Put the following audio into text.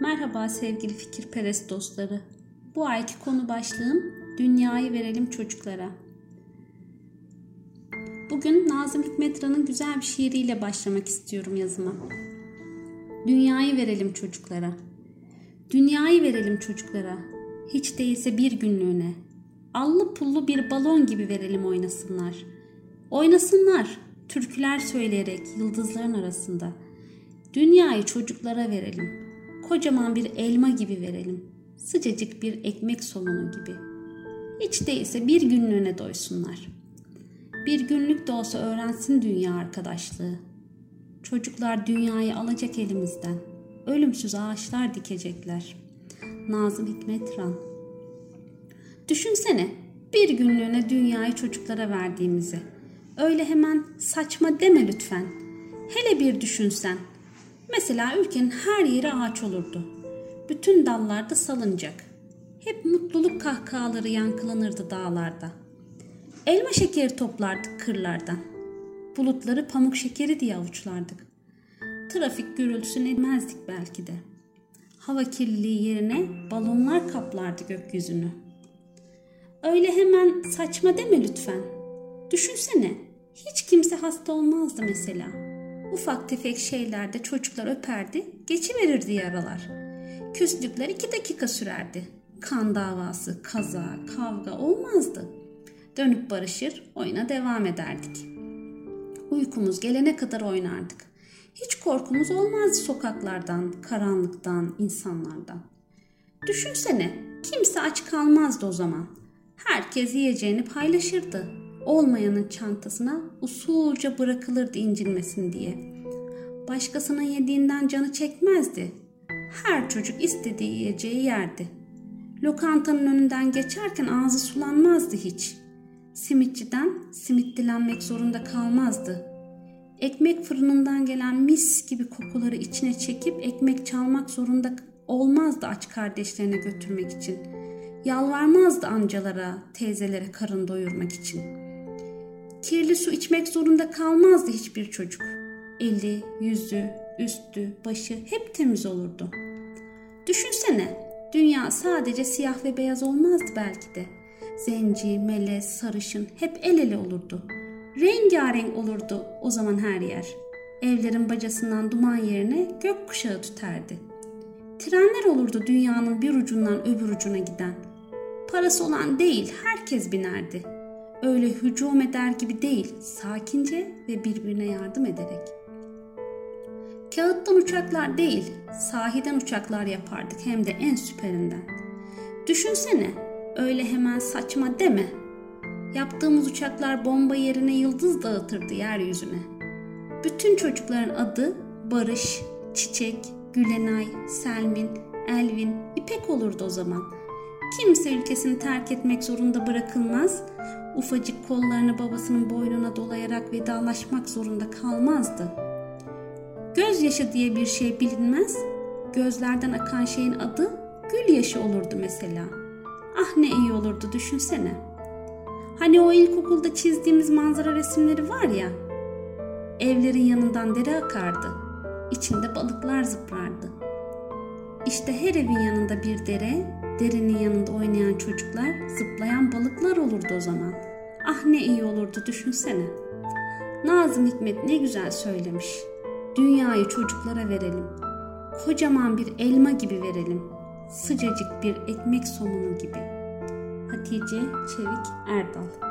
Merhaba sevgili fikirperest dostları. Bu ayki konu başlığım Dünyayı verelim çocuklara. Bugün Nazım Hikmetran'ın güzel bir şiiriyle başlamak istiyorum yazıma. Dünyayı verelim çocuklara. Dünyayı verelim çocuklara. Hiç değilse bir günlüğüne. Allı pullu bir balon gibi verelim oynasınlar. Oynasınlar türküler söyleyerek yıldızların arasında. Dünyayı çocuklara verelim.'' Kocaman bir elma gibi verelim. Sıcacık bir ekmek somunu gibi. Hiç değilse bir günlüğüne doysunlar. Bir günlük de olsa öğrensin dünya arkadaşlığı. Çocuklar dünyayı alacak elimizden. Ölümsüz ağaçlar dikecekler. Nazım Hikmet Ran Düşünsene bir günlüğüne dünyayı çocuklara verdiğimizi. Öyle hemen saçma deme lütfen. Hele bir düşünsen. Mesela ülkenin her yeri ağaç olurdu. Bütün dallarda salıncak. Hep mutluluk kahkahaları yankılanırdı dağlarda. Elma şekeri toplardık kırlardan. Bulutları pamuk şekeri diye avuçlardık. Trafik gürültüsünü etmezdik belki de. Hava kirliliği yerine balonlar kaplardı gökyüzünü. Öyle hemen saçma deme lütfen. Düşünsene, hiç kimse hasta olmazdı mesela.'' Ufak tefek şeylerde çocuklar öperdi, geçiverirdi yaralar. Küslükler iki dakika sürerdi. Kan davası, kaza, kavga olmazdı. Dönüp barışır, oyuna devam ederdik. Uykumuz gelene kadar oynardık. Hiç korkumuz olmazdı sokaklardan, karanlıktan, insanlardan. Düşünsene, kimse aç kalmazdı o zaman. Herkes yiyeceğini paylaşırdı olmayanın çantasına usulca bırakılırdı incinmesin diye. Başkasının yediğinden canı çekmezdi. Her çocuk istediği yiyeceği yerdi. Lokantanın önünden geçerken ağzı sulanmazdı hiç. Simitçiden simit dilenmek zorunda kalmazdı. Ekmek fırınından gelen mis gibi kokuları içine çekip ekmek çalmak zorunda olmazdı aç kardeşlerine götürmek için. Yalvarmazdı amcalara, teyzelere karın doyurmak için.'' Kirli su içmek zorunda kalmazdı hiçbir çocuk. Eli, yüzü, üstü, başı hep temiz olurdu. Düşünsene, dünya sadece siyah ve beyaz olmazdı belki de. Zenci, melez, sarışın hep el ele olurdu. Rengarenk olurdu o zaman her yer. Evlerin bacasından duman yerine gök kuşağı tüterdi. Trenler olurdu dünyanın bir ucundan öbür ucuna giden. Parası olan değil herkes binerdi.'' Öyle hücum eder gibi değil, sakince ve birbirine yardım ederek. Kağıttan uçaklar değil, sahiden uçaklar yapardık hem de en süperinden. Düşünsene, öyle hemen saçma deme. Yaptığımız uçaklar bomba yerine yıldız dağıtırdı yeryüzüne. Bütün çocukların adı Barış, Çiçek, Gülenay, Selmin, Elvin, İpek olurdu o zaman. Kimse ülkesini terk etmek zorunda bırakılmaz, ufacık kollarını babasının boynuna dolayarak vedalaşmak zorunda kalmazdı. Gözyaşı diye bir şey bilinmez, gözlerden akan şeyin adı gül yaşı olurdu mesela. Ah ne iyi olurdu düşünsene. Hani o ilkokulda çizdiğimiz manzara resimleri var ya, evlerin yanından dere akardı, içinde balıklar zıplardı. İşte her evin yanında bir dere, derenin yanında oynayan çocuklar, zıplayan balıklar olurdu o zaman. Ah ne iyi olurdu düşünsene. Nazım Hikmet ne güzel söylemiş. Dünyayı çocuklara verelim. Kocaman bir elma gibi verelim. Sıcacık bir ekmek somunu gibi. Hatice Çevik Erdal